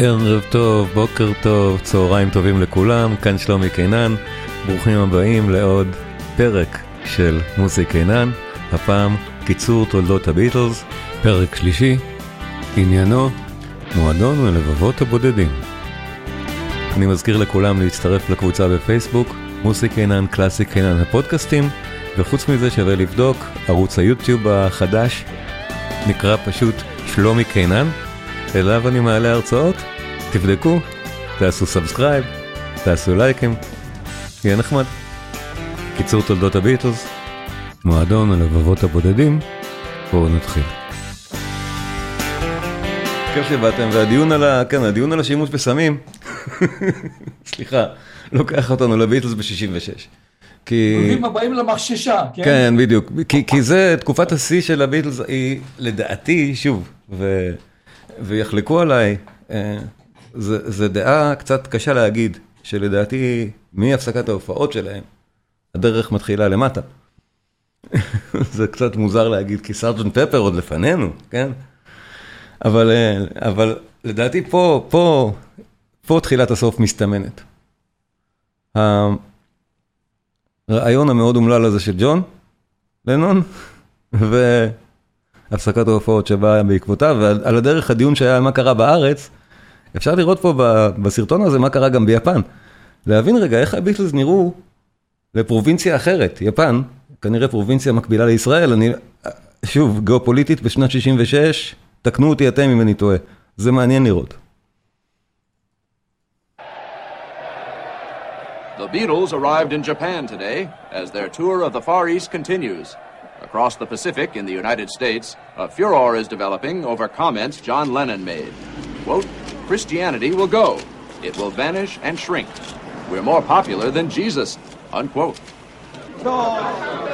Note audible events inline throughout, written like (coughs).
ערב טוב, בוקר טוב, צהריים טובים לכולם, כאן שלומי קינן, ברוכים הבאים לעוד פרק של מוסי קינן, הפעם קיצור תולדות הביטלס, פרק שלישי, עניינו מועדון ולבבות הבודדים. אני מזכיר לכולם להצטרף לקבוצה בפייסבוק, מוסי קינן, קלאסי קינן הפודקאסטים, וחוץ מזה שווה לבדוק, ערוץ היוטיוב החדש נקרא פשוט שלומי קינן. אליו אני מעלה הרצאות, תבדקו, תעשו subscribe, תעשו לייקים, יהיה נחמד. קיצור תולדות הביטלס, מועדון הלבבות הבודדים, בואו נתחיל. כיף שבאתם, והדיון על ה... כן, הדיון על השימוש בסמים, (laughs) סליחה, לוקח אותנו לביטלס ב-66. כי... ברוכים הבאים למחששה, כן? כן, בדיוק. כי, כי זה תקופת השיא של הביטלס, היא לדעתי, שוב, ו... ויחלקו עליי, אה, זה דעה קצת קשה להגיד, שלדעתי מהפסקת ההופעות שלהם, הדרך מתחילה למטה. (laughs) זה קצת מוזר להגיד, כי סארג'נט פפר עוד לפנינו, כן? אבל, אה, אבל לדעתי פה, פה, פה תחילת הסוף מסתמנת. הרעיון המאוד אומלל הזה של ג'ון, לנון, (laughs) ו... הפסקת ההופעות שבאה בעקבותיו, ועל הדרך הדיון שהיה על מה קרה בארץ, אפשר לראות פה בסרטון הזה מה קרה גם ביפן. להבין רגע איך הביטלס נראו לפרובינציה אחרת, יפן, כנראה פרובינציה מקבילה לישראל, אני, שוב, גיאופוליטית בשנת 66, תקנו אותי אתם אם אני טועה, זה מעניין לראות. The Beatles arrived in Japan today as their tour of the Far East continues. Across the Pacific in the United States, a furor is developing over comments John Lennon made. Quote, Christianity will go. It will vanish and shrink. We're more popular than Jesus. Unquote.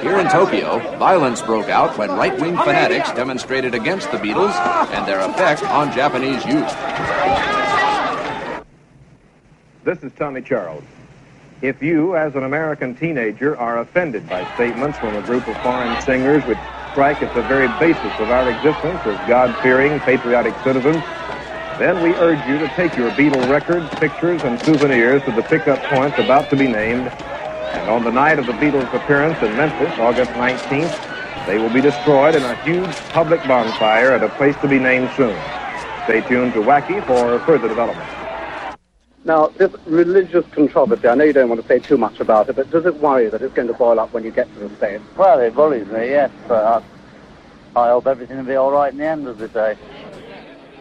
Here in Tokyo, violence broke out when right wing fanatics demonstrated against the Beatles and their effect on Japanese youth. This is Tommy Charles. If you, as an American teenager, are offended by statements from a group of foreign singers which strike at the very basis of our existence as God-fearing, patriotic citizens, then we urge you to take your Beatle records, pictures, and souvenirs to the pickup points about to be named. And on the night of the Beatles' appearance in Memphis, August 19th, they will be destroyed in a huge public bonfire at a place to be named soon. Stay tuned to Wacky for further development. Now, this religious controversy, I know you don't want to say too much about it, but does it worry you that it's going to boil up when you get to the States? Well, it worries me, yes, but I, I hope everything will be all right in the end of the day.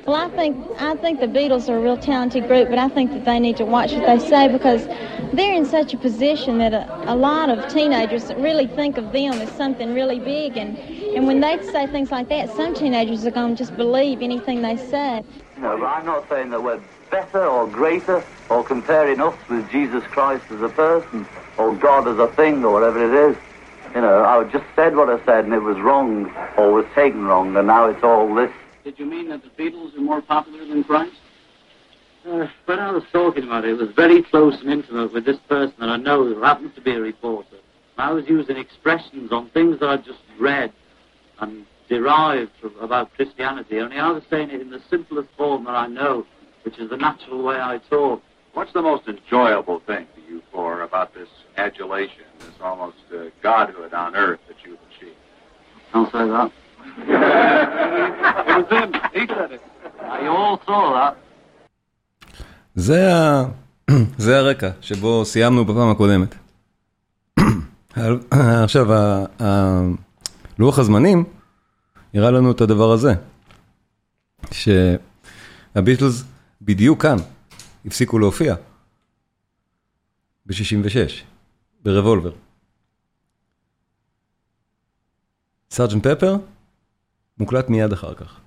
Well, I think I think the Beatles are a real talented group, but I think that they need to watch what they say because they're in such a position that a, a lot of teenagers really think of them as something really big, and and when they say things like that, some teenagers are going to just believe anything they say. No, but I'm not saying that we're better or greater or comparing us with Jesus Christ as a person or God as a thing or whatever it is. You know, I just said what I said and it was wrong or was taken wrong and now it's all this. Did you mean that the Beatles are more popular than Christ? Uh, when I was talking about it, it was very close and intimate with this person that I know who happens to be a reporter. I was using expressions on things that I just read and derived from, about Christianity, only I was saying it in the simplest form that I know, which is the natural way I talk. What's the most enjoyable thing to you for about this adulation, this almost uh, godhood on earth that you've achieved? Don't say that. it was him. He said it. You all saw that. זה, ה... זה הרקע שבו סיימנו בפעם הקודמת. עכשיו, לוח הזמנים הראה לנו את הדבר הזה, שהביטלס בדיוק כאן הפסיקו להופיע, ב-66, ברבולבר. סארג'נט פפר מוקלט מיד אחר כך.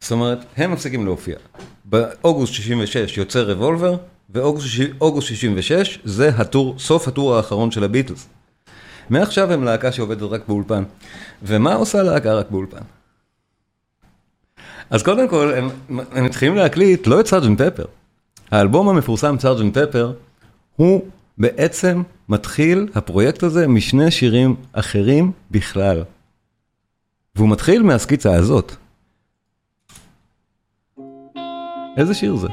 זאת אומרת, הם מפסיקים להופיע. באוגוסט 66 יוצא רבולבר, ואוגוסט 66 זה הטור, סוף הטור האחרון של הביטלס. מעכשיו הם להקה שעובדת רק באולפן. ומה עושה להקה רק באולפן? אז קודם כל, הם, הם מתחילים להקליט לא את סארג'נט פפר. האלבום המפורסם סארג'נט פפר, הוא בעצם מתחיל, הפרויקט הזה, משני שירים אחרים בכלל. והוא מתחיל מהסקיצה הזאת. איזה שיר זה?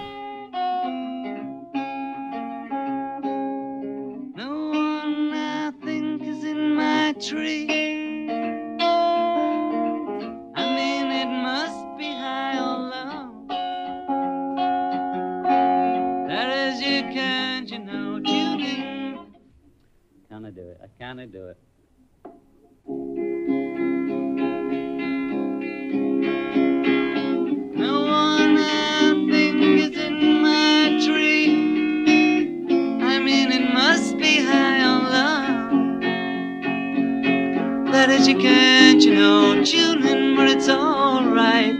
You can't, you know, in, but it's alright.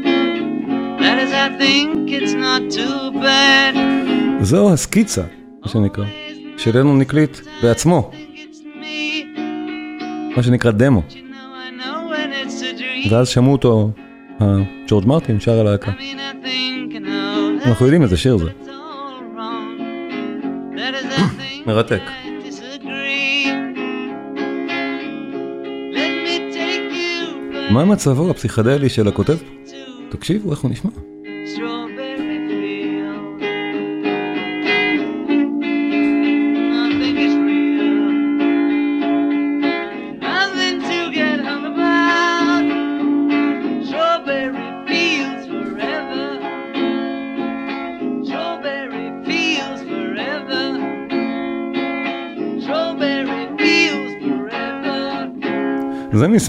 That is, I think it's not too bad. זו הסקיצה, מה שנקרא, שלנו נקליט בעצמו, מה שנקרא דמו. ואז שמעו אותו, ג'ורג' מרטין שר הלהקה. אנחנו יודעים איזה שיר זה. (coughs) מרתק. מה מצבו הפסיכדלי של הכותב? תקשיבו איך הוא נשמע.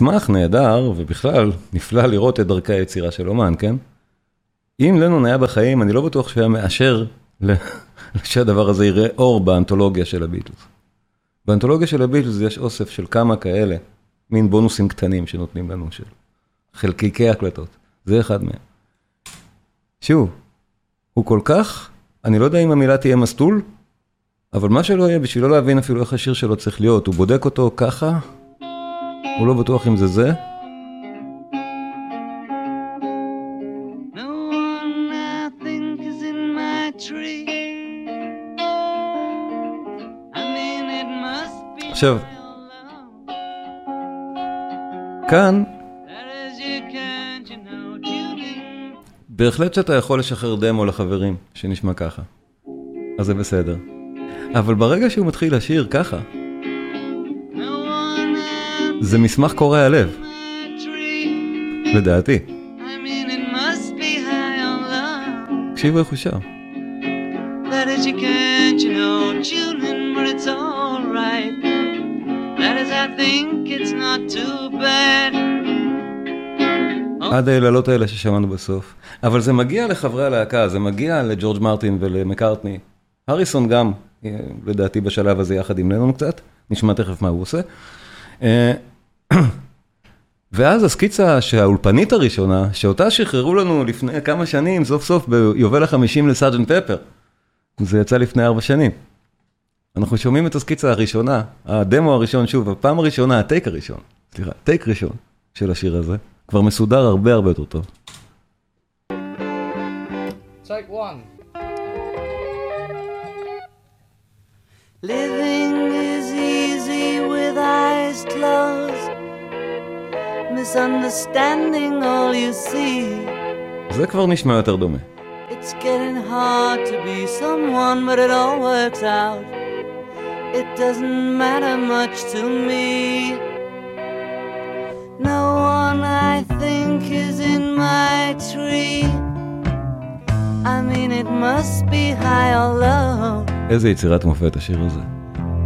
מסמך נהדר, ובכלל, נפלא לראות את דרכי היצירה של אומן, כן? אם לנון היה בחיים, אני לא בטוח שהוא היה מאשר (laughs) שהדבר הזה יראה אור באנתולוגיה של הביטלס. באנתולוגיה של הביטלס יש אוסף של כמה כאלה, מין בונוסים קטנים שנותנים לנו, של חלקיקי הקלטות. זה אחד מהם. שוב, הוא כל כך, אני לא יודע אם המילה תהיה מסטול, אבל מה שלא יהיה, בשביל לא להבין אפילו איך השיר שלו צריך להיות, הוא בודק אותו ככה, הוא לא בטוח אם זה זה. עכשיו, כאן. בהחלט שאתה יכול לשחרר דמו לחברים, שנשמע ככה. אז זה בסדר. אבל ברגע שהוא מתחיל לשיר ככה, זה מסמך קורע לב, לדעתי. תקשיבו איך הוא שר. עד היללות האלה ששמענו בסוף. אבל זה מגיע לחברי הלהקה, זה מגיע לג'ורג' מרטין ולמקארטני. הריסון גם, אה, לדעתי בשלב הזה יחד עם לנון קצת, נשמע תכף מה הוא עושה. אה, (coughs) ואז הסקיצה שהאולפנית הראשונה, שאותה שחררו לנו לפני כמה שנים, סוף סוף ביובל החמישים לסארג'נט פפר. זה יצא לפני ארבע שנים. אנחנו שומעים את הסקיצה הראשונה, הדמו הראשון, שוב, הפעם הראשונה, הטייק הראשון, סליחה, טייק ראשון של השיר הזה, כבר מסודר הרבה הרבה יותר טוב. Take one. Living with closed. Misunderstanding all you see. זה כבר נשמע יותר דומה. It's getting hard to be someone, but it all works out. It doesn't matter much to me. No one I think is in my tree. I mean, it must be high or low. איזה יצירת מופת השיר הזה.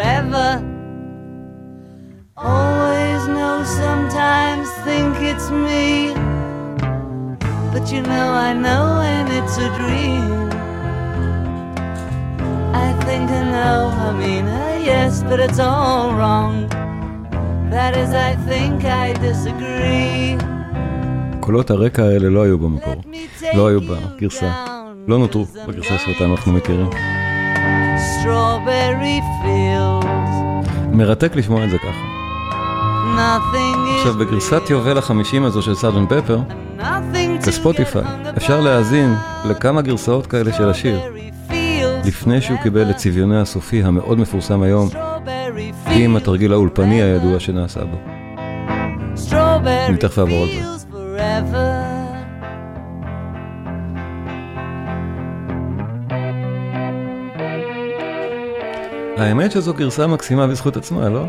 forever. Always know, sometimes think it's me. But you know, I know when it's a dream. I think I know, I mean, uh, yes, but it's all wrong. That is, I think I disagree. קולות הרקע האלה לא היו במקור, לא היו בגרסה, לא נותרו בגרסה שאותה אנחנו מכירים. Strawberry fields, מרתק לשמוע את זה ככה. עכשיו, בגרסת יובל החמישים הזו של סארג'נט פפר, בספוטיפיי, אפשר להאזין לכמה גרסאות כאלה של השיר, לפני שהוא קיבל את צביונו הסופי המאוד מפורסם היום, עם התרגיל האולפני הידוע שנעשה בו. אני תכף אעבור על זה. האמת שזו גרסה מקסימה בזכות עצמה, לא?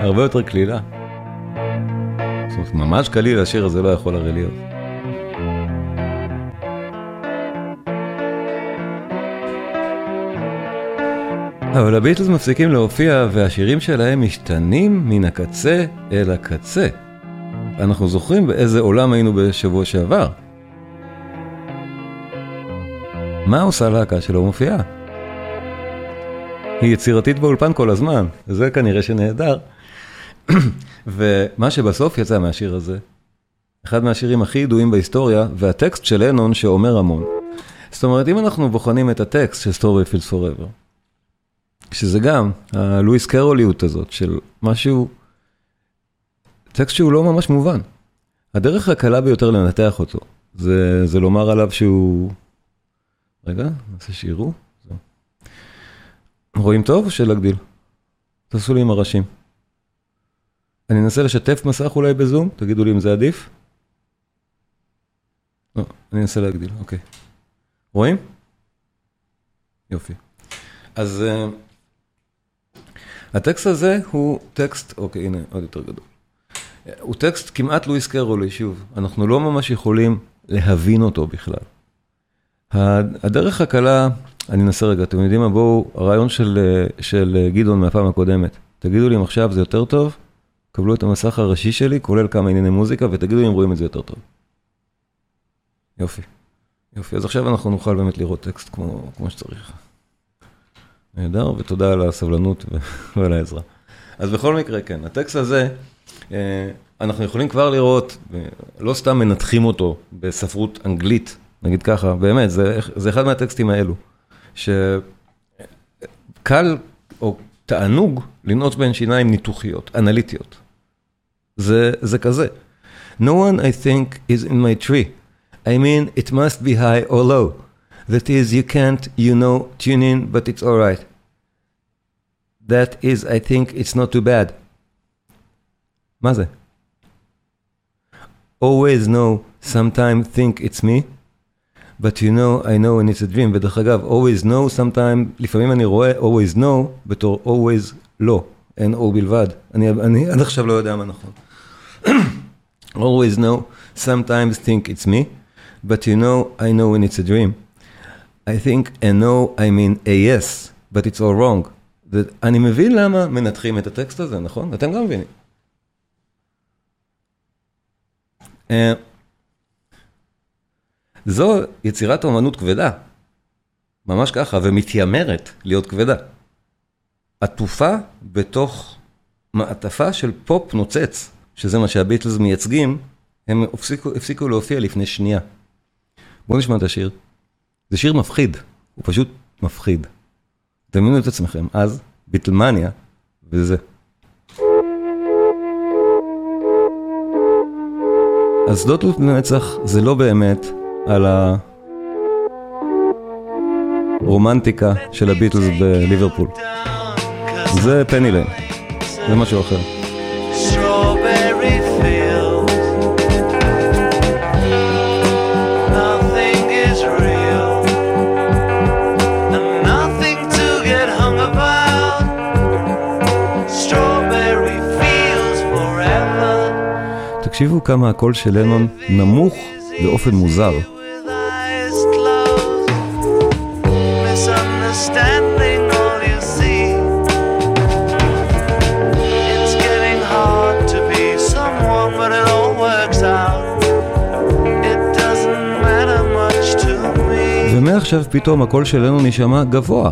הרבה יותר קלילה. זאת אומרת, ממש קליל השיר הזה לא יכול הרי להיות. אבל הביטלס מפסיקים להופיע והשירים שלהם משתנים מן הקצה אל הקצה. אנחנו זוכרים באיזה עולם היינו בשבוע שעבר. מה עושה להקה שלא מופיעה? היא יצירתית באולפן כל הזמן, וזה כנראה שנהדר. (clears throat) ומה שבסוף יצא מהשיר הזה, אחד מהשירים הכי ידועים בהיסטוריה, והטקסט של לנון שאומר המון. זאת אומרת, אם אנחנו בוחנים את הטקסט של סטורי פילס פוראבר, שזה גם הלואיס קרוליות הזאת של משהו, טקסט שהוא לא ממש מובן. הדרך הקלה ביותר לנתח אותו, זה, זה לומר עליו שהוא... רגע, נעשה שיראו. רואים טוב או שלהגדיל? תעשו לי עם הראשים. אני אנסה לשתף מסך אולי בזום, תגידו לי אם זה עדיף. לא, אני אנסה להגדיל, אוקיי. רואים? יופי. אז uh, הטקסט הזה הוא טקסט, אוקיי, הנה, עוד יותר גדול. הוא טקסט כמעט לואיס קרולי, שוב, אנחנו לא ממש יכולים להבין אותו בכלל. הדרך הקלה אני אנסה רגע, אתם יודעים מה, בואו, הרעיון של, של גדעון מהפעם הקודמת, תגידו לי אם עכשיו זה יותר טוב, קבלו את המסך הראשי שלי, כולל כמה ענייני מוזיקה, ותגידו לי אם רואים את זה יותר טוב. יופי. יופי, אז עכשיו אנחנו נוכל באמת לראות טקסט כמו, כמו שצריך. נהדר, ותודה על הסבלנות (laughs) ועל העזרה. אז בכל מקרה, כן, הטקסט הזה, אה, אנחנו יכולים כבר לראות, לא סתם מנתחים אותו בספרות אנגלית, נגיד ככה, באמת, זה, זה אחד מהטקסטים האלו. שקל או תענוג לנעוץ בין שיניים ניתוחיות, אנליטיות. זה, זה כזה. No one I think is in my tree. I mean, it must be high or low. That is, you can't, you know, tune in, but it's alright. That is, I think it's not too bad. מה זה? Always know, sometimes think it's me. But you know, I know when it's a dream, ודרך אגב, always know, sometimes, לפעמים אני רואה always know בתור always לא, אין או בלבד. אני, אני עד עכשיו לא יודע מה נכון. always know, sometimes think it's me, but you know, I know when it's a dream. I think and know, I mean a yes, but it's all wrong. אני מבין למה מנתחים את הטקסט הזה, נכון? אתם גם מבינים. Uh, זו יצירת אומנות כבדה, ממש ככה, ומתיימרת להיות כבדה. עטופה בתוך מעטפה של פופ נוצץ, שזה מה שהביטלס מייצגים, הם הפסיקו, הפסיקו להופיע לפני שנייה. בואו נשמע את השיר. זה שיר מפחיד, הוא פשוט מפחיד. דמיינו את עצמכם, אז ביטלמניה, וזה. אז שדות לנצח זה לא באמת על הרומנטיקה של הביטלס בליברפול. זה פני ליין, זה משהו אחר. תקשיבו כמה הקול של לנון נמוך באופן מוזר. ומעכשיו פתאום הקול שלנו נשמע גבוה.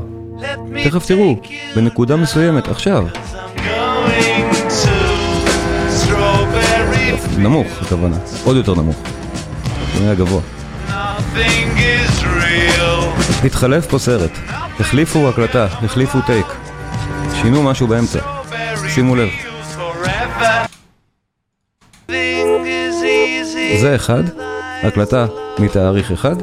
תכף תראו, בנקודה מסוימת, עכשיו. נמוך, הכוונה, עוד יותר נמוך. זה היה גבוה. התחלף פה סרט, החליפו הקלטה, החליפו טייק, שינו משהו באמצע, שימו לב. זה אחד, הקלטה מתאריך אחד.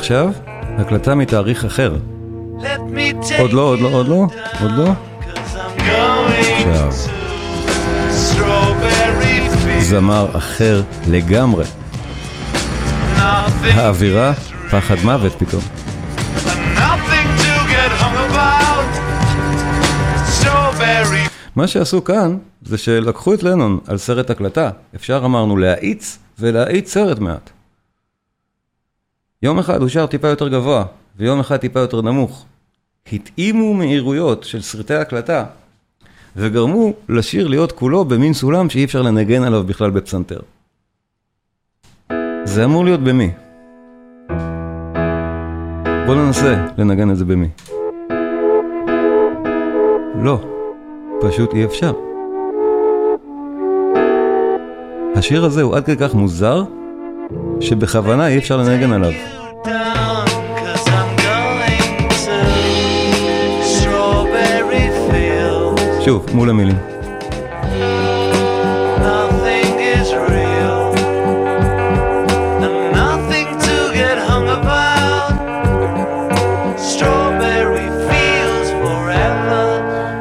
ועכשיו, הקלטה מתאריך אחר. עוד לא, עוד לא, עוד לא, עוד לא. עכשיו. זמר אחר לגמרי. האווירה, פחד מוות פתאום. מה שעשו כאן זה שלקחו את לנון על סרט הקלטה, אפשר אמרנו להאיץ ולהאיץ סרט מעט. יום אחד הוא שר טיפה יותר גבוה, ויום אחד טיפה יותר נמוך. התאימו מהירויות של סרטי הקלטה, וגרמו לשיר להיות כולו במין סולם שאי אפשר לנגן עליו בכלל בפסנתר. זה אמור להיות במי. בוא ננסה לנגן את זה במי. לא, פשוט אי אפשר. השיר הזה הוא עד כדי כך מוזר, שבכוונה אי אפשר לנגן עליו. שוב, מול המילים.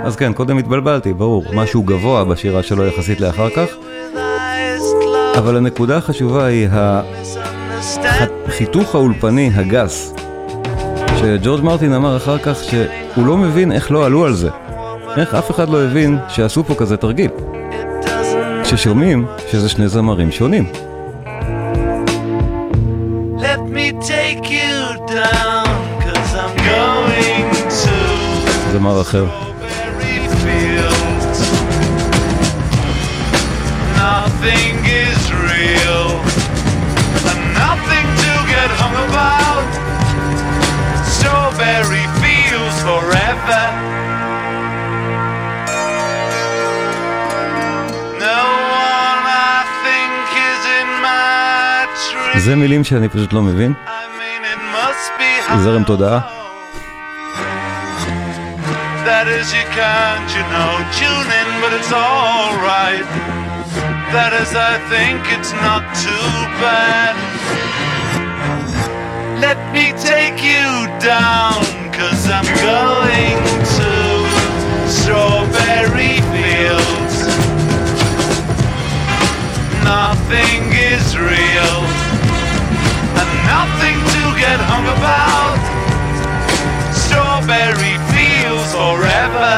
אז כן, קודם התבלבלתי, ברור, משהו גבוה בשירה שלו יחסית לאחר כך, אבל הנקודה החשובה היא החיתוך האולפני הגס, שג'ורג' מרטין אמר אחר כך שהוא לא מבין איך לא עלו על זה. איך אף אחד לא הבין שעשו פה כזה תרגיל? כששומעים שזה שני זמרים שונים. זמר אחר. Nothing is זה מילים שאני פשוט לא מבין. זרם תודעה. That is you can't, you know, tune in, but it's alright. That is, I think it's not too bad. Let me take you down, Cause I'm going to Strawberry Fields. Nothing is real and nothing to get hung about. Strawberry fields forever.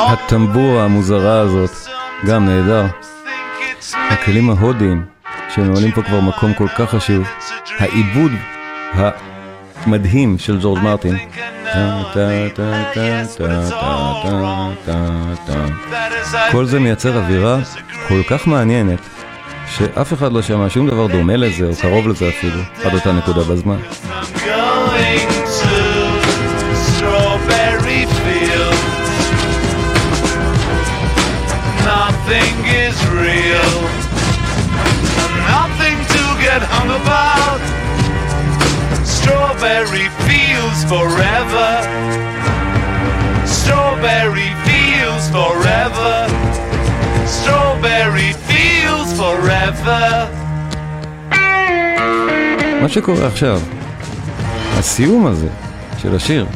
הטמבור המוזרה הזאת, גם נהדר. הכלים ההודיים, שממלאים פה כבר מקום כל כך חשוב. העיבוד המדהים של ג'ורג' מרטין. כל זה מייצר אווירה כל כך מעניינת, שאף אחד לא שמע שום דבר דומה לזה, או קרוב לזה אפילו, עד אותה נקודה בזמן. Nothing is real, about. Strawberry fields forever. Strawberry fields forever. Strawberry fields forever. מה שקורה עכשיו, הסיום הזה של השיר,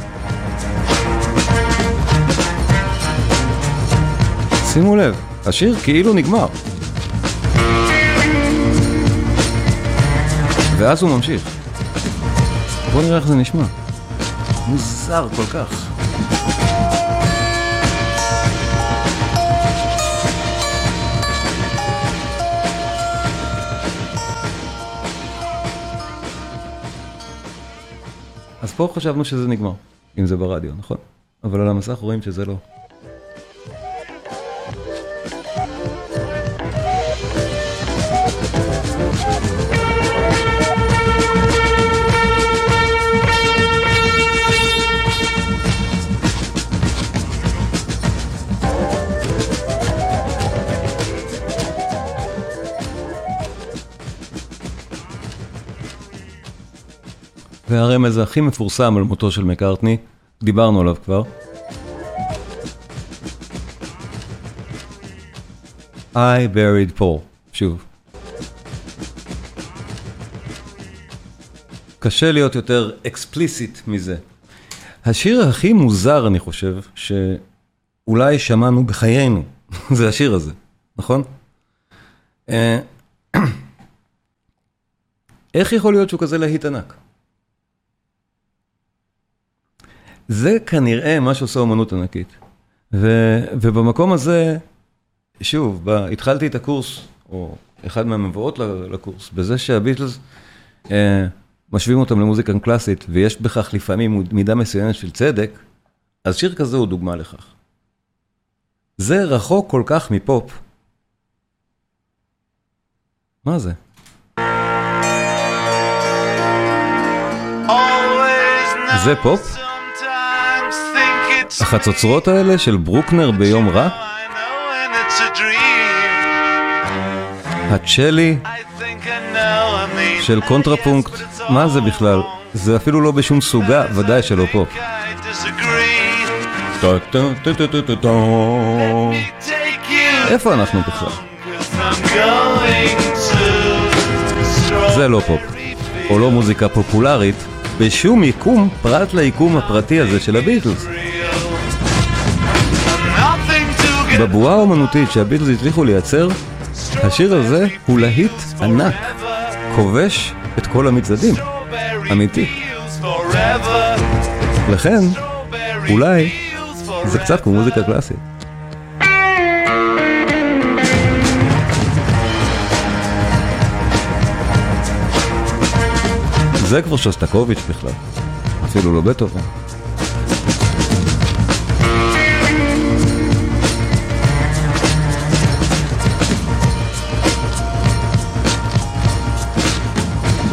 שימו לב, השיר כאילו נגמר. ואז הוא ממשיך. בואו נראה איך זה נשמע. מוזר כל כך. אז פה חשבנו שזה נגמר, אם זה ברדיו, נכון? אבל על המסך רואים שזה לא. והרמז הכי מפורסם על מותו של מקארטני, דיברנו עליו כבר. I buried poor, שוב. קשה להיות יותר אקספליסיט מזה. השיר הכי מוזר, אני חושב, שאולי שמענו בחיינו, (laughs) זה השיר הזה, נכון? אה, (clears throat) איך יכול להיות שהוא כזה להיט ענק? זה כנראה מה שעושה אומנות ענקית. ו, ובמקום הזה, שוב, ב, התחלתי את הקורס, או אחד מהמבואות לקורס, בזה שהביטלס, אה, משווים אותם למוזיקה קלאסית, ויש בכך לפעמים מידה מסוימת של צדק, אז שיר כזה הוא דוגמה לכך. זה רחוק כל כך מפופ. מה זה? זה פופ? החצוצרות האלה של ברוקנר ביום רע? הצ'לי של קונטרפונקט, מה זה בכלל? זה אפילו לא בשום סוגה, ודאי שלא פופ. איפה אנחנו בכלל? זה לא פופ, או לא מוזיקה פופולרית, בשום יקום פרט ליקום הפרטי הזה של הביטלס. בבועה האומנותית שהביטלס הצליחו לייצר, השיר הזה הוא להיט ענק, כובש את כל המצעדים, אמיתי. לכן, אולי זה קצת כמו מוזיקה קלאסית. זה כבר שוסטקוביץ' בכלל, אפילו לא בטהובן.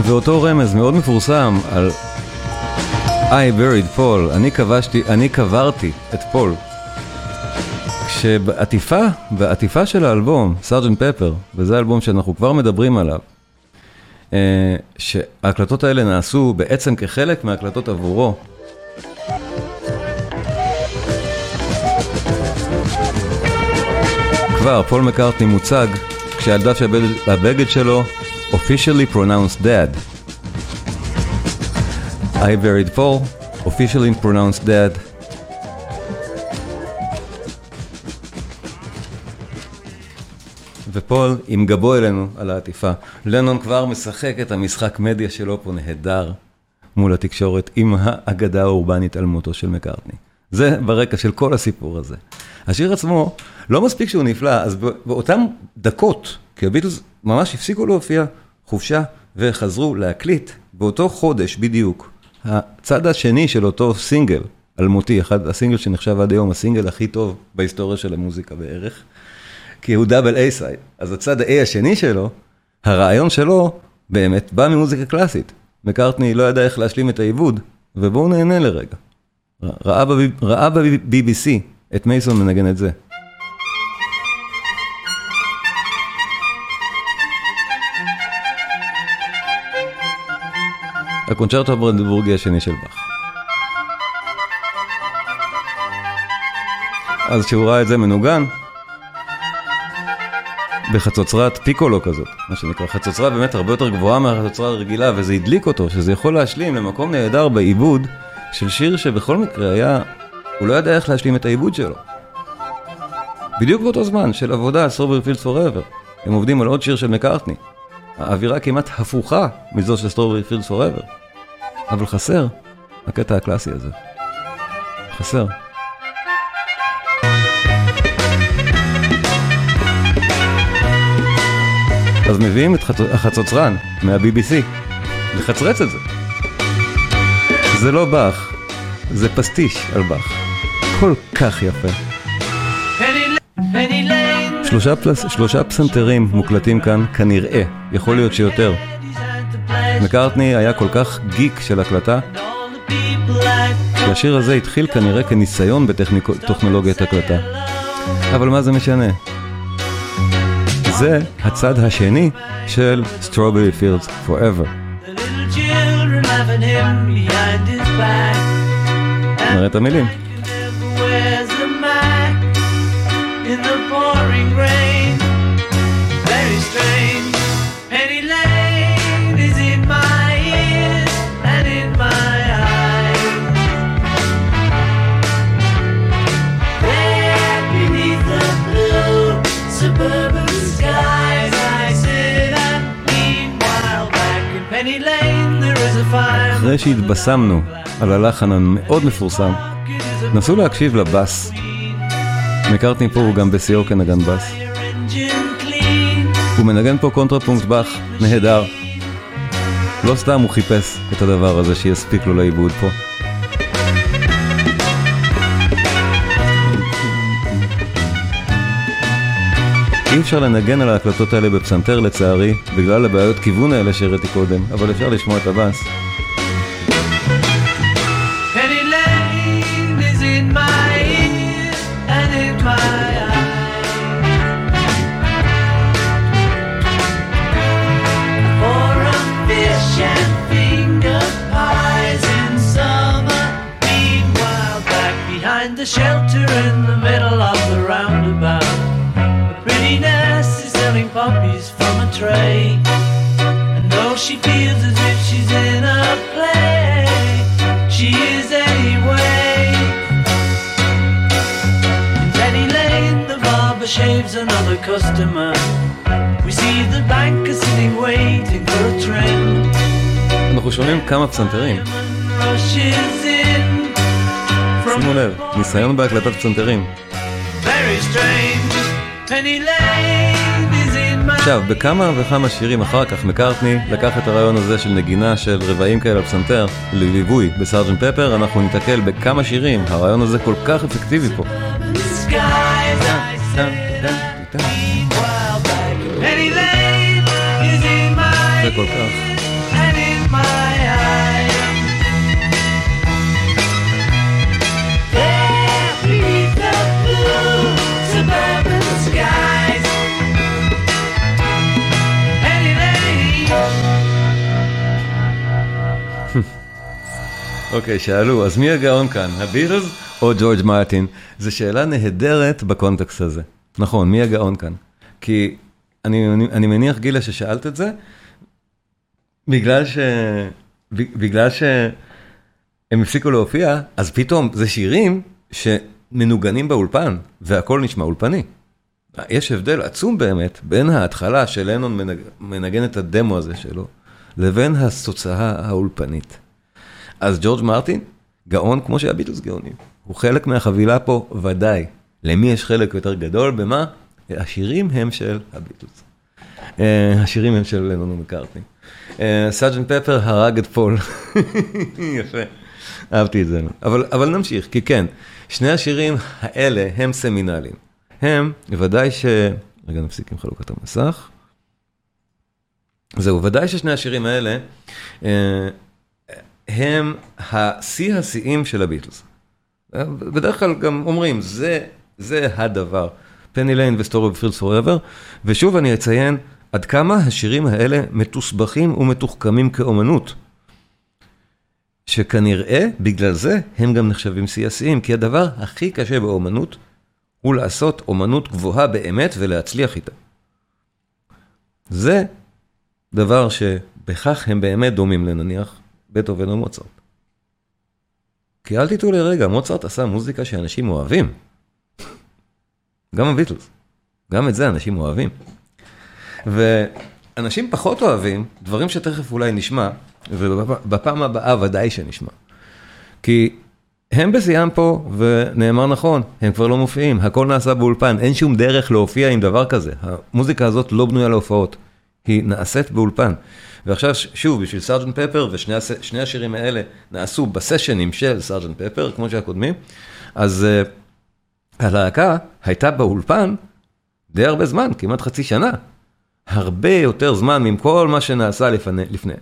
ואותו רמז מאוד מפורסם על I buried Paul, אני כבשתי, אני קברתי את פול. כשבעטיפה, בעטיפה של האלבום, Sergeant Pepper, וזה האלבום שאנחנו כבר מדברים עליו, אה, שההקלטות האלה נעשו בעצם כחלק מההקלטות עבורו. כבר פול מקארטני מוצג כשהילדה שהבגד שלו officially pronounced dead. I buried Paul, officially pronounced dead. ופול עם גבו אלינו על העטיפה. לנון כבר משחק את המשחק מדיה שלו פה נהדר מול התקשורת עם האגדה האורבנית על מותו של מקארטני. זה ברקע של כל הסיפור הזה. השיר עצמו, לא מספיק שהוא נפלא, אז באותן דקות, כי הביטלס ממש הפסיקו להופיע חופשה וחזרו להקליט באותו חודש בדיוק. הצד השני של אותו סינגל, אלמותי, אחד הסינגל שנחשב עד היום הסינגל הכי טוב בהיסטוריה של המוזיקה בערך, כי הוא double A side. אז הצד ה-A השני שלו, הרעיון שלו באמת בא ממוזיקה קלאסית. מקארטני לא ידע איך להשלים את העיבוד, ובואו נהנה לרגע. ראה ב-BBC את מייסון מנגן את זה. הקונצ'רטו הברנדבורגי השני של באך. אז כשהוא ראה את זה מנוגן, בחצוצרת פיקולו כזאת, מה שנקרא, חצוצרה באמת הרבה יותר גבוהה מהחצוצרה הרגילה, וזה הדליק אותו, שזה יכול להשלים למקום נהדר בעיבוד של שיר שבכל מקרה היה, הוא לא ידע איך להשלים את העיבוד שלו. בדיוק באותו זמן של עבודה, Strawberry Fields Forever, הם עובדים על עוד שיר של מקארטני. האווירה כמעט הפוכה מזו של Strawberry Fields Forever. אבל חסר הקטע הקלאסי הזה. חסר. אז מביאים את החצוצרן מה-BBC לחצרץ את זה. זה לא באך, זה פסטיש על באך. כל כך יפה. שלושה, פלס, שלושה פסנתרים מוקלטים כאן, כנראה, יכול להיות שיותר. מקארטני היה כל כך גיק של הקלטה, שהשיר הזה התחיל כנראה כניסיון בטכנולוגיית הקלטה. אבל מה זה משנה? זה הצד השני של Strawberry Fields Forever. נראה את המילים. אחרי שהתבשמנו על הלחן המאוד מפורסם, נסו להקשיב לבאס. מקארטני פה הוא גם בשיאו כנגן בס. הוא מנגן פה קונטרפונקט באך נהדר. לא סתם הוא חיפש את הדבר הזה שיספיק לו לעיבוד פה. אי אפשר לנגן על ההקלטות האלה בפסנתר לצערי, בגלל הבעיות כיוון האלה שהראיתי קודם, אבל אפשר לשמוע את הבאס. Customer. We see the banker sitting waiting for a train. אנחנו שומעים כמה פסנתרים. שימו לב, ניסיון בהקלטת פסנתרים. עכשיו, בכמה וכמה שירים אחר כך מקארטני לקח את הרעיון הזה של נגינה של רבעים כאלה בפסנתר לליווי בסארג'נט פפר, אנחנו ניתקל בכמה שירים, הרעיון הזה כל כך אפקטיבי פה. Penny Lane. אוקיי, שאלו, אז מי הגאון כאן, הביטלס או ג'ורג' מרטין? זו שאלה נהדרת בקונטקסט הזה. נכון, מי הגאון כאן? כי אני, אני, אני מניח, גילה, ששאלת את זה, בגלל ש... בגלל שהם הפסיקו להופיע, אז פתאום זה שירים שמנוגנים באולפן, והכל נשמע אולפני. יש הבדל עצום באמת בין ההתחלה של לנון מנג... מנגן את הדמו הזה שלו, לבין התוצאה האולפנית. אז ג'ורג' מרטין, גאון כמו שהביטלס גאונים. הוא חלק מהחבילה פה, ודאי. למי יש חלק יותר גדול? במה? השירים הם של הביטלס. אה, השירים הם של לנון ומקארטני. Sergeant Pepper הרג את פול. (laughs) יפה, אהבתי את זה. אבל, אבל נמשיך, כי כן, שני השירים האלה הם סמינליים. הם, ודאי ש... רגע, נפסיק עם חלוקת המסך. זהו, ודאי ששני השירים האלה, אה, הם השיא השיאים של הביטלס. בדרך כלל גם אומרים, זה, זה הדבר. Penny Lane ו Strawberry Fields Forever, ושוב אני אציין עד כמה השירים האלה מתוסבכים ומתוחכמים כאומנות. שכנראה בגלל זה הם גם נחשבים השיאים, כי הדבר הכי קשה באומנות הוא לעשות אומנות גבוהה באמת ולהצליח איתה. זה דבר שבכך הם באמת דומים לנניח בטהובן או מוצרט. כי אל תטעו לרגע, מוצרט עשה מוזיקה שאנשים אוהבים. גם הביטלס. גם את זה אנשים אוהבים. ואנשים פחות אוהבים דברים שתכף אולי נשמע, ובפעם הבאה ודאי שנשמע. כי הם בשיאם פה, ונאמר נכון, הם כבר לא מופיעים, הכל נעשה באולפן, אין שום דרך להופיע עם דבר כזה. המוזיקה הזאת לא בנויה להופעות, היא נעשית באולפן. ועכשיו, שוב, בשביל Sergeant Pepper, ושני השירים האלה נעשו בסשנים של Sergeant Pepper, כמו שהקודמים, אז uh, הלהקה הייתה באולפן די הרבה זמן, כמעט חצי שנה. הרבה יותר זמן מכל מה שנעשה לפני. לפני.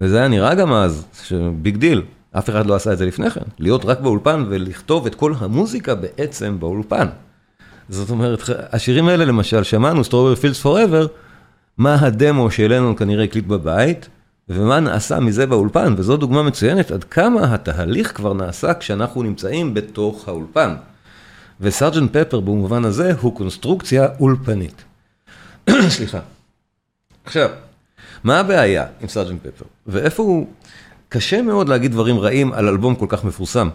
וזה היה נראה גם אז, ש big deal, אף אחד לא עשה את זה לפני כן, להיות רק באולפן ולכתוב את כל המוזיקה בעצם באולפן. זאת אומרת, השירים האלה למשל, שמענו Strawberry Fields Forever, מה הדמו שלנו כנראה הקליט בבית, ומה נעשה מזה באולפן, וזו דוגמה מצוינת עד כמה התהליך כבר נעשה כשאנחנו נמצאים בתוך האולפן. ו Sergeant Pepper במובן הזה הוא קונסטרוקציה אולפנית. (coughs) סליחה. עכשיו, מה הבעיה עם Sergeant Pepper? ואיפה הוא... קשה מאוד להגיד דברים רעים על אלבום כל כך מפורסם.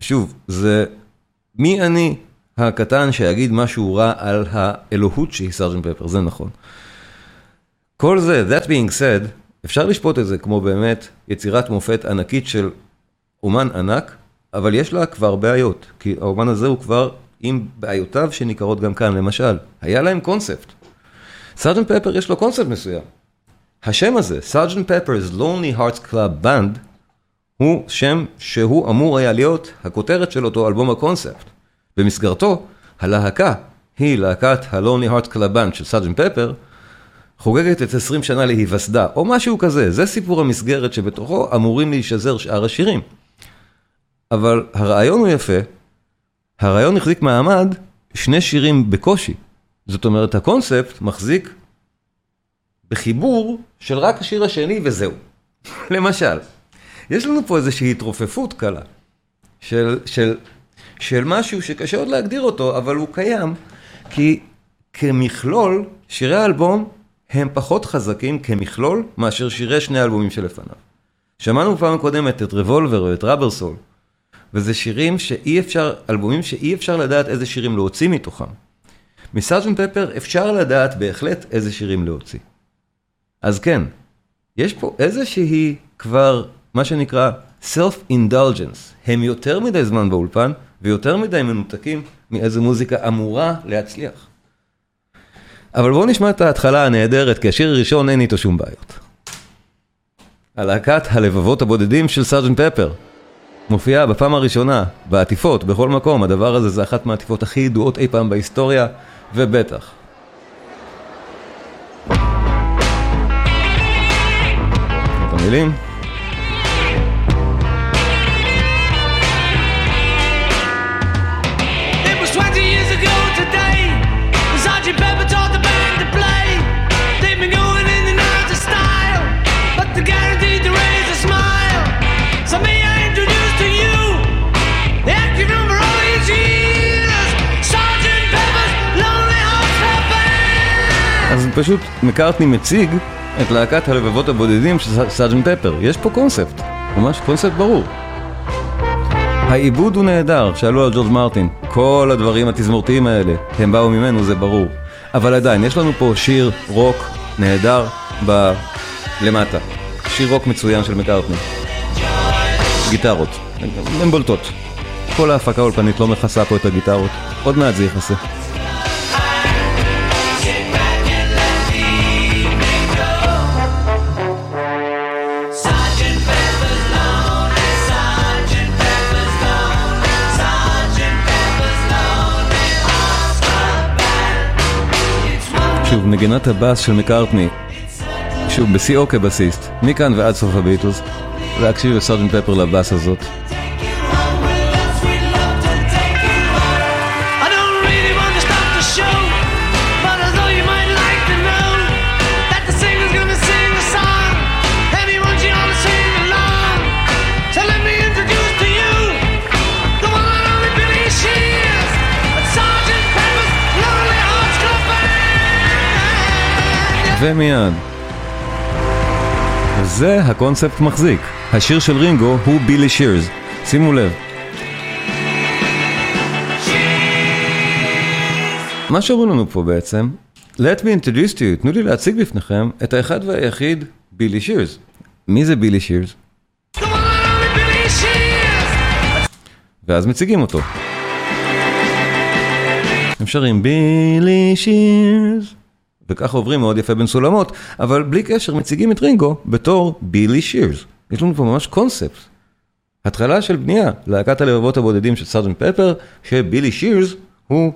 שוב, זה מי אני הקטן שיגיד משהו רע על האלוהות שהיא Sergeant Pepper, זה נכון. כל זה, that being said, אפשר לשפוט את זה כמו באמת יצירת מופת ענקית של אומן ענק, אבל יש לה כבר בעיות, כי האומן הזה הוא כבר עם בעיותיו שניכרות גם כאן, למשל, היה להם קונספט. Sergeant Pepper יש לו קונספט מסוים. השם הזה, Sergeant Pepper's Lonely Hearts Club Band, הוא שם שהוא אמור היה להיות הכותרת של אותו אלבום הקונספט. במסגרתו, הלהקה היא להקת ה-Lonely Hearts Club Band של סארג'נט פפר, חוגגת את 20 שנה להיווסדה, או משהו כזה, זה סיפור המסגרת שבתוכו אמורים להישזר שאר השירים. אבל הרעיון הוא יפה, הרעיון החזיק מעמד שני שירים בקושי. זאת אומרת, הקונספט מחזיק בחיבור של רק השיר השני וזהו. (laughs) למשל, יש לנו פה איזושהי התרופפות קלה של, של, של משהו שקשה עוד להגדיר אותו, אבל הוא קיים, כי כמכלול, שירי האלבום הם פחות חזקים כמכלול מאשר שירי שני האלבומים שלפניו. שמענו בפעם הקודמת את רבולבר או את ראבר סול, וזה שירים שאי אפשר, אלבומים שאי אפשר לדעת איזה שירים להוציא מתוכם. מסארג'נט פפר אפשר לדעת בהחלט איזה שירים להוציא. אז כן, יש פה איזושהי כבר, מה שנקרא self-indulgence. הם יותר מדי זמן באולפן ויותר מדי מנותקים מאיזה מוזיקה אמורה להצליח. אבל בואו נשמע את ההתחלה הנהדרת, כי השיר הראשון אין איתו שום בעיות. הלהקת הלבבות הבודדים של סארג'נט פפר. מופיעה בפעם הראשונה, בעטיפות, בכל מקום, הדבר הזה זה אחת מהעטיפות הכי ידועות אי פעם בהיסטוריה, ובטח. את המילים? פשוט מקארטני מציג את להקת הלבבות הבודדים של Sergeant Pepper. יש פה קונספט, ממש קונספט ברור. העיבוד הוא נהדר, שאלו על ג'ורג' מרטין. כל הדברים התזמורתיים האלה, הם באו ממנו, זה ברור. אבל עדיין, יש לנו פה שיר רוק נהדר ב... למטה. שיר רוק מצוין של מקארטני. גיטרות, הן בולטות. כל ההפקה האולפנית לא מכסה פה את הגיטרות, עוד מעט זה יכסה. שוב, נגינת הבאס של מקארטני, שוב, בשיאו כבסיסט, מכאן ועד סוף הביטוס, להקשיב לסארג'נט פפר לבאס הזאת. ומיד. זה הקונספט מחזיק. השיר של רינגו הוא בילי שירס. שימו לב. מה שאומרים לנו פה בעצם, let me introduce to you, תנו לי להציג בפניכם את האחד והיחיד בילי שירס. מי זה בילי שירס? ואז מציגים אותו. הם שרים בילי שירס וככה עוברים מאוד יפה בין סולמות, אבל בלי קשר מציגים את רינגו בתור בילי שירס. יש לנו פה ממש קונספט. התחלה של בנייה, להקת הלבבות הבודדים של סארג'נט פפר, שבילי שירס הוא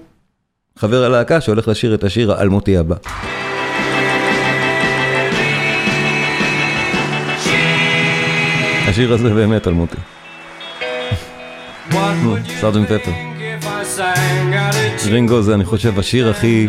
חבר הלהקה שהולך לשיר את השיר האלמותי הבא. השיר הזה באמת אלמותי. סארג'נט פפר. (laughs) רינגו זה אני חושב השיר הכי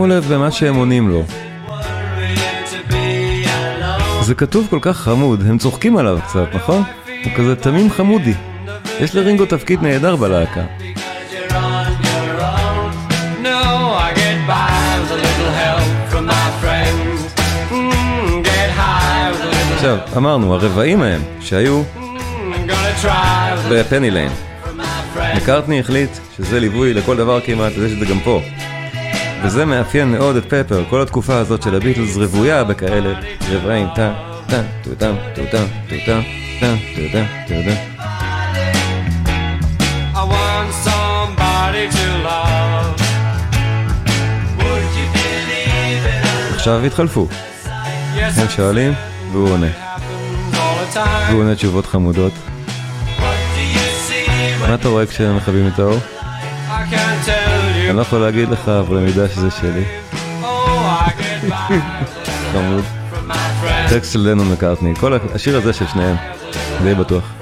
שימו לב במה שהם עונים לו. זה כתוב כל כך חמוד, הם צוחקים עליו קצת, נכון? הוא כזה תמים חמודי. יש לרינגו תפקיד נהדר בלהקה. עכשיו, אמרנו, הרבעים ההם, שהיו בפני ליין. מקארטני החליט שזה ליווי לכל דבר כמעט, ויש את זה גם פה. וזה מאפיין מאוד את פפר, כל התקופה הזאת של הביטלס רוויה בכאלה רבעים טה, טה, טוטם, טוטם, טוטם, טה, טוטם, טוטם. עכשיו התחלפו. הם שואלים, והוא עונה. והוא עונה תשובות חמודות. מה אתה רואה כשמכבים את האור? אני לא יכול להגיד לך, אבל אני יודע שזה שלי. (laughs) חמוד. טקסט של לנון מקארטני, כל השיר הזה של שניהם, די בטוח.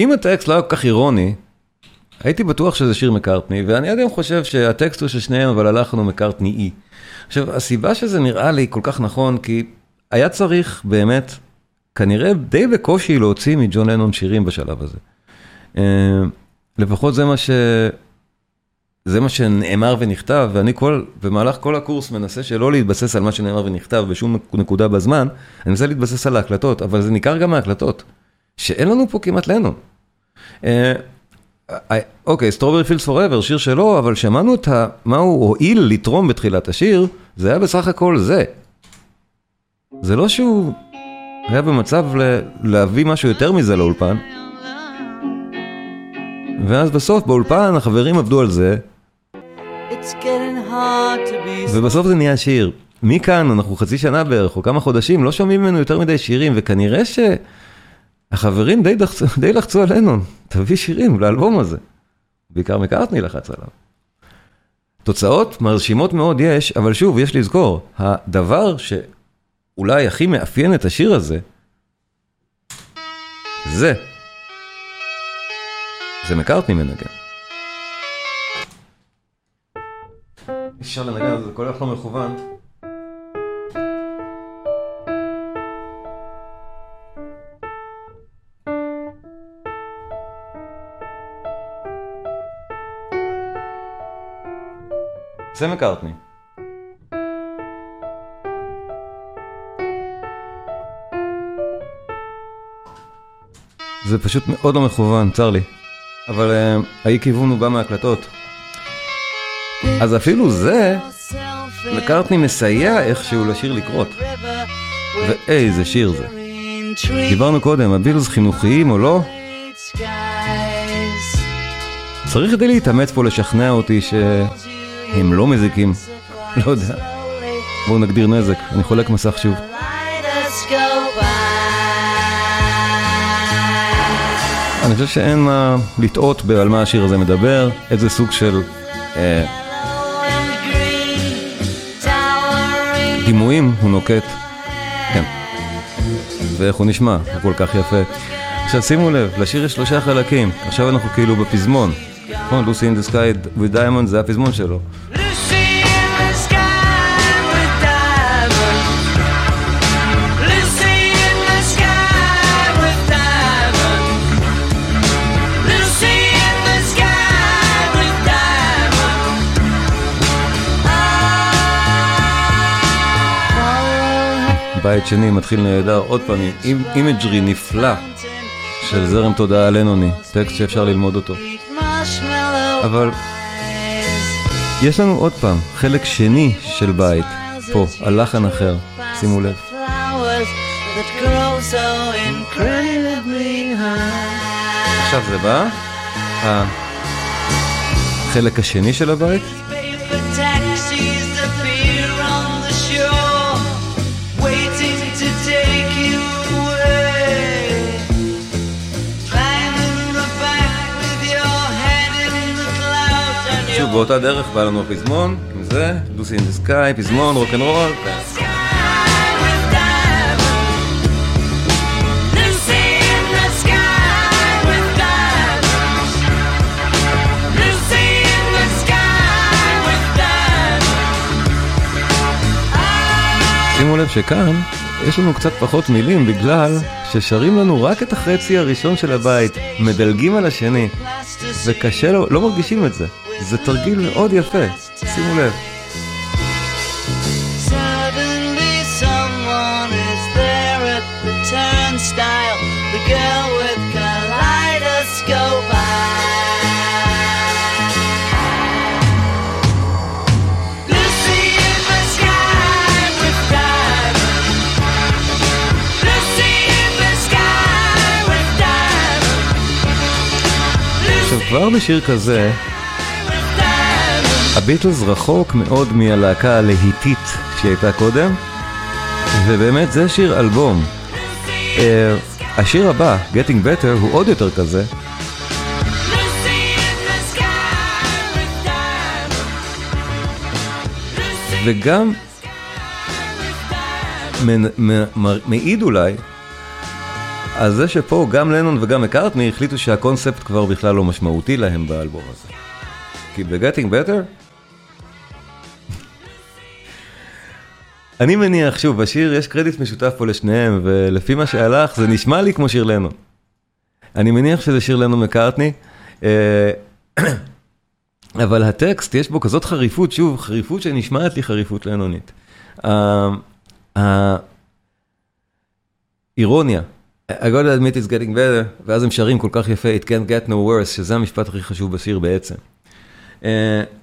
אם הטקסט לא היה כל כך אירוני, הייתי בטוח שזה שיר מקארטני, ואני עד היום חושב שהטקסט הוא של שניהם, אבל הוא מקארטני אי. עכשיו, הסיבה שזה נראה לי כל כך נכון, כי היה צריך באמת, כנראה די בקושי להוציא מג'ון לנון שירים בשלב הזה. אה, לפחות זה מה ש... זה מה שנאמר ונכתב, ואני כל, במהלך כל הקורס מנסה שלא להתבסס על מה שנאמר ונכתב בשום נקודה בזמן, אני מנסה להתבסס על ההקלטות, אבל זה ניכר גם מההקלטות, שאין לנו פה כמעט לנון. אה, אה, אוקיי, סטרובר פילס פוראבר, שיר שלו, אבל שמענו את מה הוא הועיל לתרום בתחילת השיר, זה היה בסך הכל זה. זה לא שהוא היה במצב להביא משהו יותר מזה לאולפן. ואז בסוף באולפן החברים עבדו על זה, ובסוף זה נהיה שיר. מכאן, אנחנו חצי שנה בערך, או כמה חודשים, לא שומעים ממנו יותר מדי שירים, וכנראה ש... החברים די, דחצו, (laughs) די לחצו עלינו, תביא שירים לאלבום הזה. בעיקר מקארטני לחץ עליו. תוצאות מרשימות מאוד יש, אבל שוב, יש לזכור, הדבר שאולי הכי מאפיין את השיר הזה, זה. זה מקארטני מנגן. אפשר לנגן, זה כל כך לא מכוון. זה מקארטני. זה פשוט מאוד לא מכוון, צר לי. אבל uh, האי כיוון הוא בא מהקלטות. אז אפילו זה, מקארטני מסייע איכשהו לשיר לקרות. ואיזה שיר זה. דיברנו קודם, הבילס חינוכיים או לא? צריך כדי להתאמץ פה לשכנע אותי ש... הם לא מזיקים, לא יודע. בואו נגדיר נזק, אני חולק מסך שוב. אני חושב שאין מה לטעות על מה השיר הזה מדבר, איזה סוג של אה, דימויים הוא נוקט. כן. ואיך הוא נשמע, הוא כל כך יפה. עכשיו שימו לב, לשיר יש שלושה חלקים, עכשיו אנחנו כאילו בפזמון. נכון, Lucy in the Sky with Diamonds זה הפזמון שלו. בית שני מתחיל נהדר, עוד פעם, עם imagery נפלא של זרם תודעה לנוני, טקסט שאפשר ללמוד אותו. אבל יש לנו עוד פעם חלק שני של בית, פה, על לחן אחר, שימו לב. עכשיו זה בא, החלק השני של הבית. שוב, באותה דרך בא לנו פזמון, עם זה, לוסי אין דה סקאי, פזמון, רוקנרול. שימו לב שכאן יש לנו קצת פחות מילים בגלל ששרים לנו רק את החצי הראשון של הבית, מדלגים על השני, וקשה לו, לא מרגישים את זה. זה תרגיל מאוד יפה, שימו לב. the girl with kaleidoscope עכשיו כבר בשיר כזה הביטלס רחוק מאוד מהלהקה הלהיטית שהיא הייתה קודם, ובאמת זה שיר אלבום. Uh, השיר הבא, Getting Better, הוא עוד יותר כזה. וגם מעיד אולי על זה שפה גם לנון וגם מקארטני החליטו שהקונספט כבר בכלל לא משמעותי להם באלבום הזה. כי ב-Getting Better אני מניח, שוב, בשיר יש קרדיט משותף פה לשניהם, ולפי מה שהלך, זה נשמע לי כמו שיר לנו. אני מניח שזה שיר לנו מקארטני, אה, (clears throat) אבל הטקסט, יש בו כזאת חריפות, שוב, חריפות שנשמעת לי חריפות לנונית. האירוניה, I got to admit it's getting better, ואז הם שרים כל כך יפה, it can't get no worse, שזה המשפט הכי חשוב בשיר בעצם. Uh,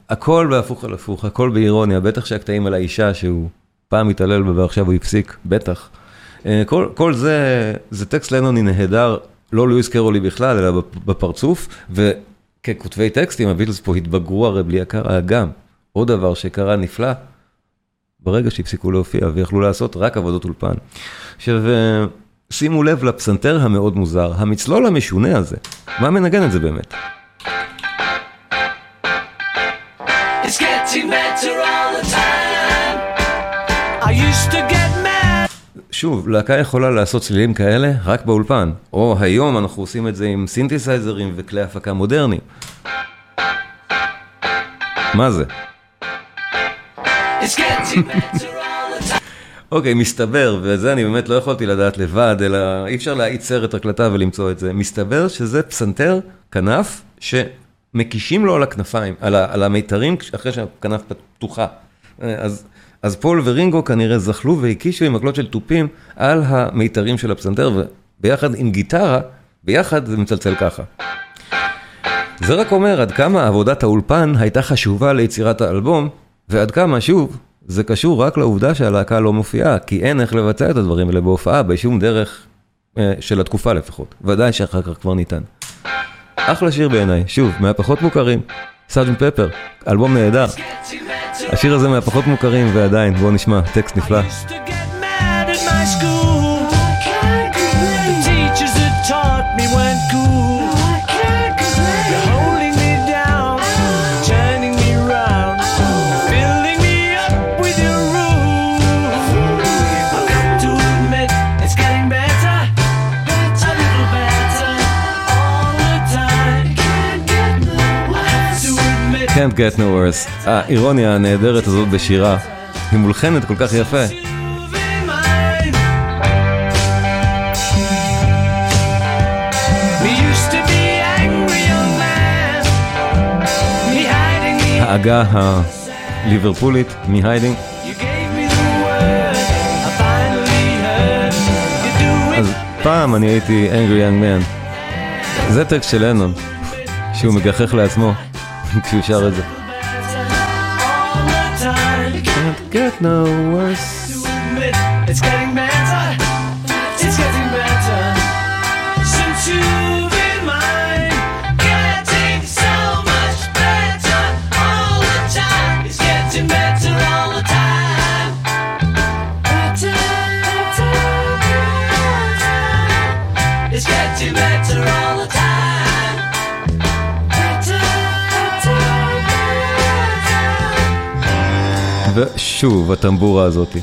הכל בהפוך על הפוך, הכל באירוניה, בטח שהקטעים על האישה שהוא פעם התעלל בה ועכשיו הוא הפסיק, בטח. אה, כל, כל זה, זה טקסט לנוני נהדר, לא לואיס קרולי בכלל, אלא בפרצוף, וככותבי טקסטים, הביטלס פה התבגרו הרי בלי הכר האגם. עוד דבר שקרה נפלא, ברגע שהפסיקו להופיע ויכלו לעשות רק עבודות אולפן. עכשיו, אה, שימו לב לפסנתר המאוד מוזר, המצלול המשונה הזה, מה מנגן את זה באמת? שוב, להקה יכולה לעשות צלילים כאלה רק באולפן, או היום אנחנו עושים את זה עם סינתסייזרים וכלי הפקה מודרניים. מה זה? אוקיי, okay, מסתבר, וזה אני באמת לא יכולתי לדעת לבד, אלא אי אפשר להאיץ סרט הקלטה ולמצוא את זה. מסתבר שזה פסנתר, כנף, שמקישים לו על הכנפיים, על, על המיתרים אחרי שהכנף פתוחה. אז אז פול ורינגו כנראה זחלו והקישו עם מקלות של תופים על המיתרים של הפסנתר, וביחד עם גיטרה, ביחד זה מצלצל ככה. זה רק אומר עד כמה עבודת האולפן הייתה חשובה ליצירת האלבום, ועד כמה, שוב, זה קשור רק לעובדה שהלהקה לא מופיעה, כי אין איך לבצע את הדברים האלה בהופעה בשום דרך אה, של התקופה לפחות. ודאי שאחר כך כבר ניתן. אחלה שיר בעיניי, שוב, מהפחות מוכרים, סרג'נט פפר, אלבום נהדר. השיר הזה מהפחות מוכרים ועדיין, בואו נשמע, טקסט נפלא. Get no worse. האירוניה הנהדרת הזאת בשירה, היא מולחנת כל כך יפה. העגה הליברפולית me hiding. אז פעם אני הייתי angry young man. זה טקסט של לנון, שהוא מגחך לעצמו. כשהוא שר את זה. Can't get no worse. ושוב, הטמבורה הזאתי.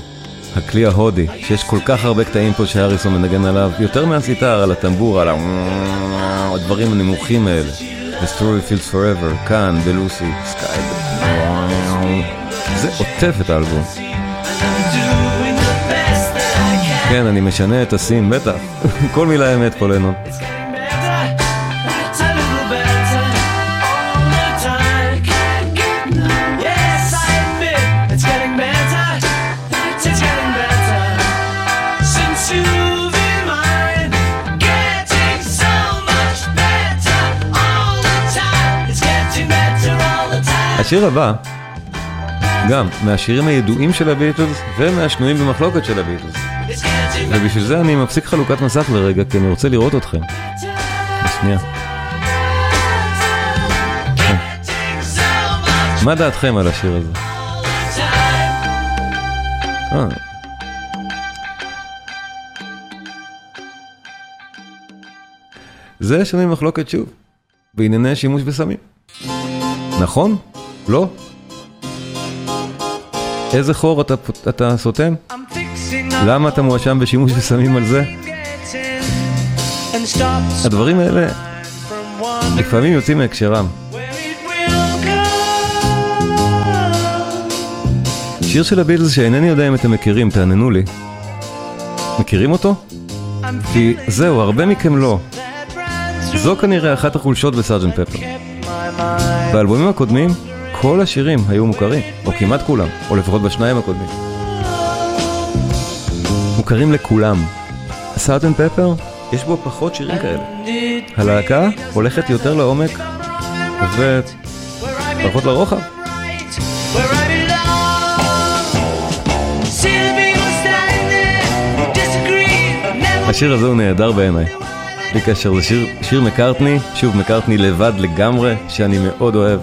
הכלי ההודי, שיש כל כך הרבה קטעים פה שהאריסון מנגן עליו, יותר מהסיטר, על הטמבורה, על הדברים הנמוכים האלה. The story feels forever, כאן, בלוסי, סקאי, זה עוטף את האלבום. כן, אני משנה את הסים, בטח. (laughs) כל מילה אמת פה לנון. השיר הבא, גם מהשירים הידועים של הביטלס ומהשנויים במחלוקת של הביטלס. ובשביל זה אני מפסיק חלוקת מסך לרגע, כי אני רוצה לראות אתכם. שנייה. מה דעתכם על השיר הזה? זה שנוי מחלוקת שוב, בענייני שימוש בסמים. נכון? לא? איזה חור אתה, אתה סותם? למה אתה מואשם בשימוש בסמים על זה? הדברים האלה לפעמים יוצאים מהקשרם. שיר של הביטלס שאינני יודע אם אתם מכירים, תעננו לי. מכירים אותו? כי זהו, הרבה מכם לא. זו כנראה אחת החולשות בסארג'נט פפר. באלבומים הקודמים, כל השירים היו מוכרים, או כמעט כולם, או לפחות בשניים הקודמים. מוכרים לכולם. סארג'נט פפר, יש בו פחות שירים כאלה. הלהקה הולכת יותר לעומק ופחות לרוחב. השיר הזה הוא נהדר בעיניי. בלי קשר, זה שיר, מקארטני, שוב מקארטני לבד לגמרי, שאני מאוד אוהב.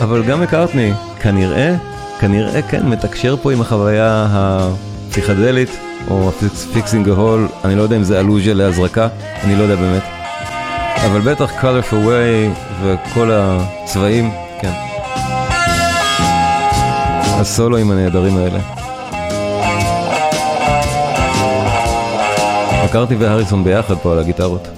אבל גם מקארטני, כנראה, כנראה כן, מתקשר פה עם החוויה הפסיכדלית, או fixing a hole, אני לא יודע אם זה אלוזיה להזרקה, אני לא יודע באמת. אבל בטח colorful way וכל הצבעים, כן. הסולואים הנהדרים האלה. מקארטני והריסון ביחד פה על הגיטרות.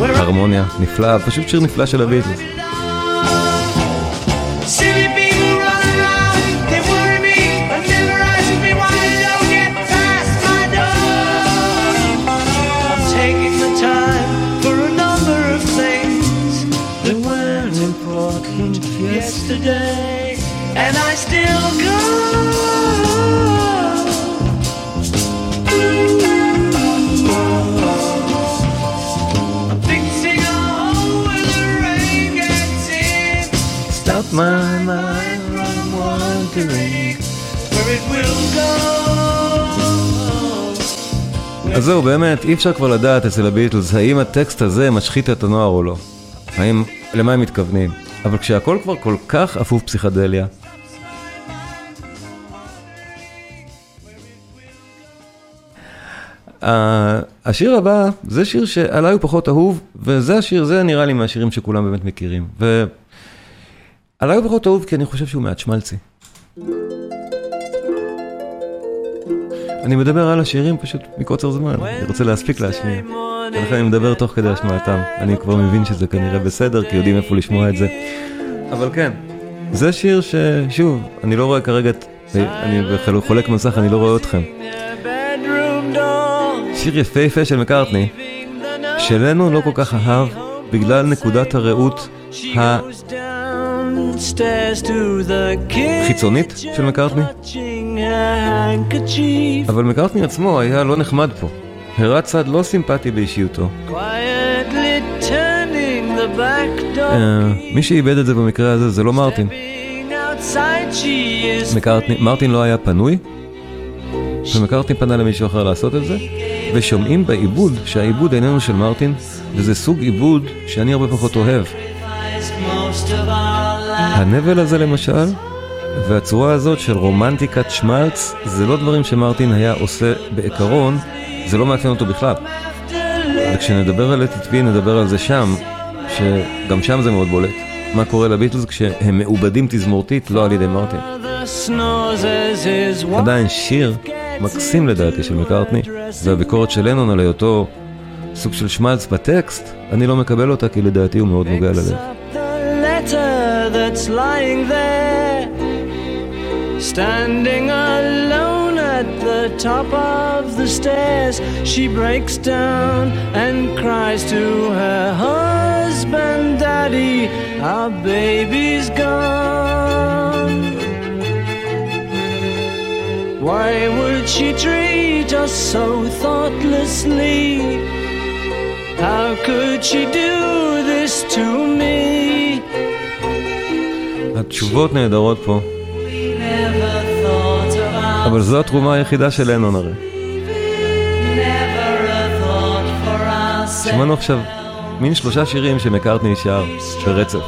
הרמוניה, נפלא, פשוט שיר נפלא של הביטלס. אז זהו, באמת, אי אפשר כבר לדעת אצל הביטלס האם הטקסט הזה משחית את הנוער או לא. האם, למה הם מתכוונים. אבל כשהכל כבר כל כך אפוף פסיכדליה, השיר הבא זה שיר שעליי הוא פחות אהוב, וזה השיר, זה נראה לי מהשירים שכולם באמת מכירים. ועליי הוא פחות אהוב כי אני חושב שהוא מעט שמלצי. אני מדבר על השירים פשוט מקוצר זמן, אני רוצה להספיק להשמיע. ולכן אני מדבר תוך כדי השמעתם. אני כבר מבין שזה כנראה בסדר, כי יודעים איפה לשמוע את זה. אבל כן, זה שיר ששוב, אני לא רואה כרגע, את- אני חולק מסך, אני לא רואה אתכם. שיר יפהפה של מקארטני, שלנו לא כל כך אהב, בגלל נקודת הראות kitchen, החיצונית של מקארטני. אבל מקארטני עצמו היה לא נחמד פה. הראה צד לא סימפטי באישיותו. מי שאיבד את זה במקרה הזה זה לא מרטין. מרטין לא היה פנוי, ומקארטני פנה למישהו אחר לעשות את זה, ושומעים בעיבוד שהעיבוד איננו של מרטין, וזה סוג עיבוד שאני הרבה פחות אוהב. הנבל הזה למשל, והצורה הזאת של רומנטיקת שמלץ, זה לא דברים שמרטין היה עושה בעיקרון, זה לא מאפיין אותו בכלל. וכשנדבר על אתי נדבר על זה שם, שגם שם זה מאוד בולט. מה קורה לביטלס כשהם מעובדים תזמורתית, לא על ידי מרטין. עדיין שיר מקסים לדעתי של מקארטני, והביקורת של לנון על היותו סוג של שמלץ בטקסט, אני לא מקבל אותה כי לדעתי הוא מאוד נוגע ללב. Standing alone at the top of the stairs, she breaks down and cries to her husband, Daddy, our baby's gone. Why would she treat us so thoughtlessly? How could she do this to me? התשובות נהדרות פה. אבל זו התרומה היחידה של לנון הרי. שמענו עכשיו מין שלושה שירים שמקארטני נשאר ברצף.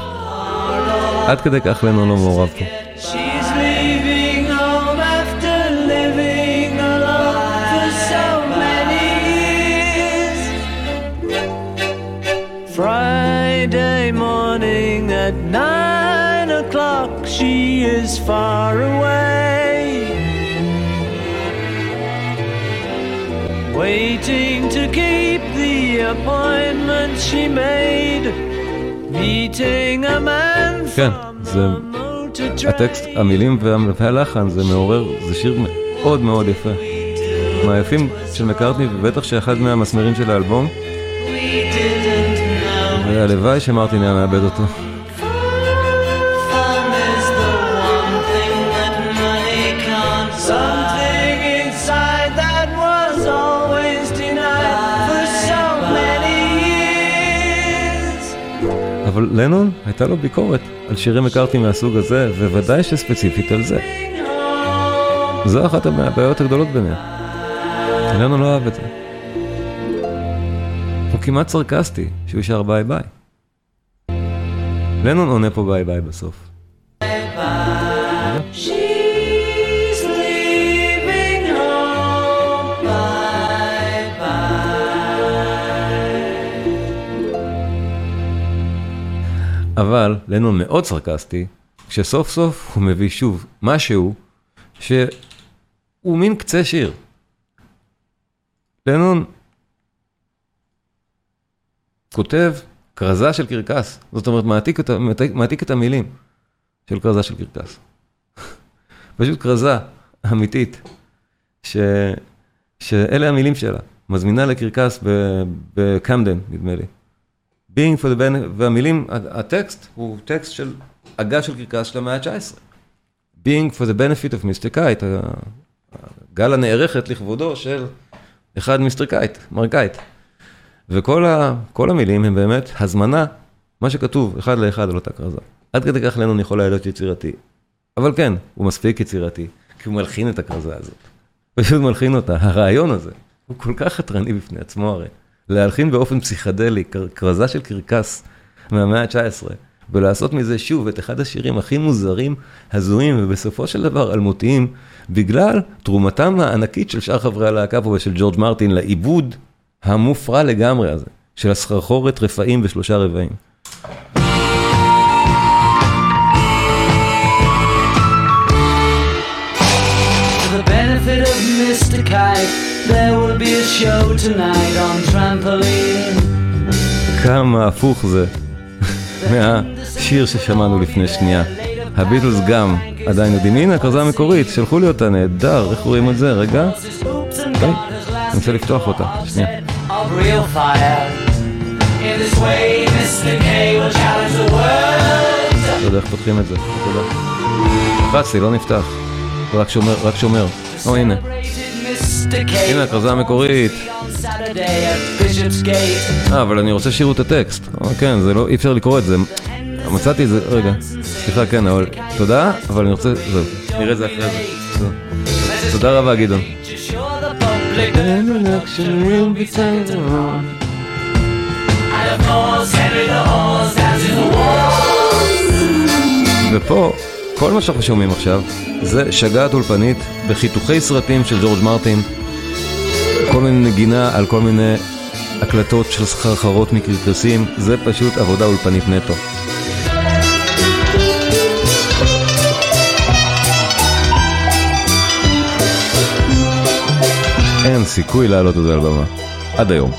עד כדי כך לנון לא מעורב פה. Nine o'clock, she is far away. Waiting to keep the appointment she made, meeting a man כן, זה... הטקסט, המילים והלחן, זה מעורר, זה שיר מאוד מאוד יפה. מהיפים של מקארטני, ובטח שאחד מהמסמרים של האלבום. והלוואי שמרטין היה מאבד אותו. אבל לנון, הייתה לו ביקורת על שירי מקארטי מהסוג הזה, וודאי שספציפית על זה. זו אחת הבעיות הגדולות ביניהם. לנון לא אהב את זה. הוא כמעט סרקסטי שהוא שר bye bye. לנון עונה פה bye bye בסוף. אבל לנון מאוד סרקסטי, כשסוף סוף הוא מביא שוב משהו שהוא מין קצה שיר. לנון כותב כרזה של קרקס, זאת אומרת מעתיק את, מעתיק, מעתיק את המילים של כרזה של קרקס. (laughs) פשוט כרזה אמיתית, ש, שאלה המילים שלה, מזמינה לקרקס בקמדן, נדמה לי. Being for the benefit, והמילים, הטקסט הוא טקסט של הצגה של קרקס של המאה ה-19. being for the benefit of Mr. Kite, הגאלה הנערכת לכבודו של אחד Mr. Kite, מר קייט. וכל ה, המילים הם באמת הזמנה, מה שכתוב אחד לאחד על אותה כרזה. עד כדי כך לנון יכול להיות יצירתי. אבל כן, הוא מספיק יצירתי, כי הוא מלחין את הכרזה הזאת. פשוט מלחין אותה. הרעיון הזה הוא כל כך חתרני בפני עצמו הרי. להלחין באופן פסיכדלי, כרזה של קרקס מהמאה ה-19, ולעשות מזה שוב את אחד השירים הכי מוזרים, הזויים, ובסופו של דבר אלמותיים, בגלל תרומתם הענקית של שאר חברי הלהקה פה ושל ג'ורג' מרטין לעיבוד המופרע לגמרי הזה, של הסחרחורת רפאים ושלושה רבעים. Show tonight on trampoline. כמה הפוך זה מהשיר ששמענו לפני שנייה. הביטלס גם עדיין יודעים, הנה הכרזה המקורית, שלחו לי אותה נהדר, איך רואים את זה? רגע. אני רוצה לפתוח אותה, שנייה. לא יודע איך פותחים את זה, תודה. לחצתי, לא נפתח. רק שומר, רק שומר. או הנה. הנה הכרזה המקורית. אה, אבל אני רוצה שיראו את הטקסט. אה, כן, זה לא, אי אפשר לקרוא את זה. מצאתי את זה, רגע. סליחה, כן, אבל תודה, אבל אני רוצה, זהו. נראה את זה אחרי זה. תודה רבה, גדעון. ופה, כל מה שאנחנו שומעים עכשיו, זה שגעת אולפנית בחיתוכי סרטים של ג'ורג' מרטין, כל מיני נגינה על כל מיני הקלטות של סחרחרות מקרקסים, זה פשוט עבודה אולפנית נטו. אין סיכוי להעלות את זה על במה. עד היום.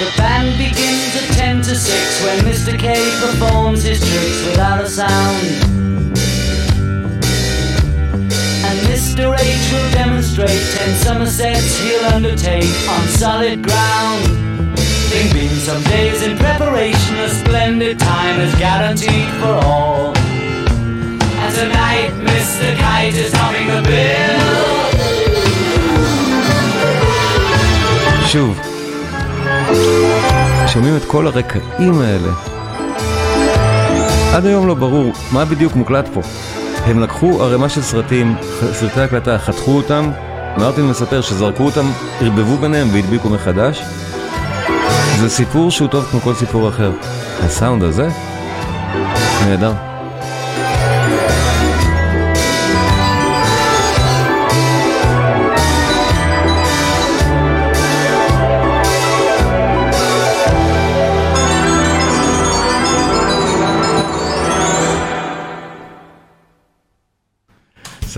The band begins at 10 to 6 when Mr. K performs his tricks without a sound. And Mr. H will demonstrate 10 Somersets he'll undertake on solid ground. There've been some days in preparation, a splendid time is guaranteed for all. And tonight Mr. Kite is humming the bill. שוב, שומעים את כל הרקעים האלה. עד היום לא ברור מה בדיוק מוקלט פה. הם לקחו ערימה של סרטים, סרטי הקלטה, חתכו אותם, מרטין מספר שזרקו אותם, ערבבו ביניהם והדביקו מחדש. זה סיפור שהוא טוב כמו כל סיפור אחר. הסאונד הזה, נהדר.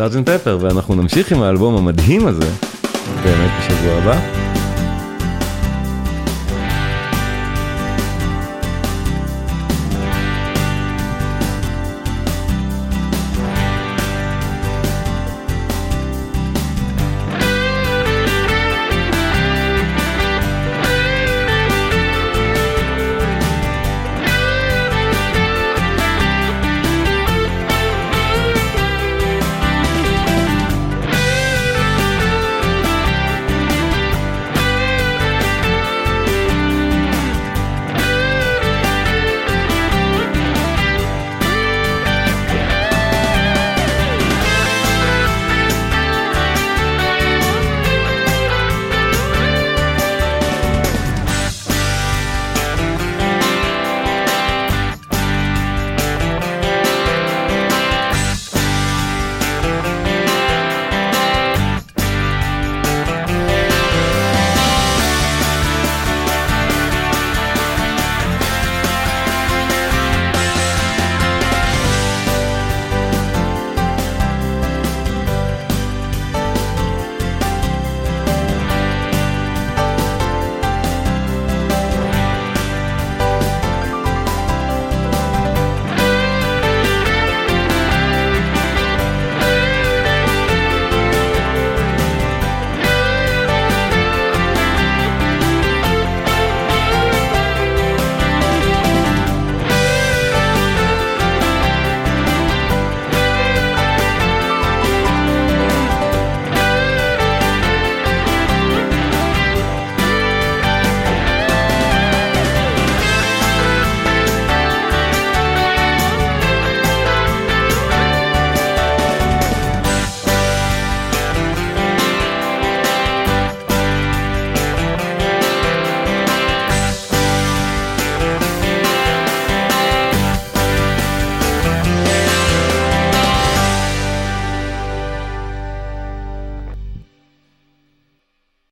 סארג'נט פפר, ואנחנו נמשיך עם האלבום המדהים הזה, באמת בשבוע הבא.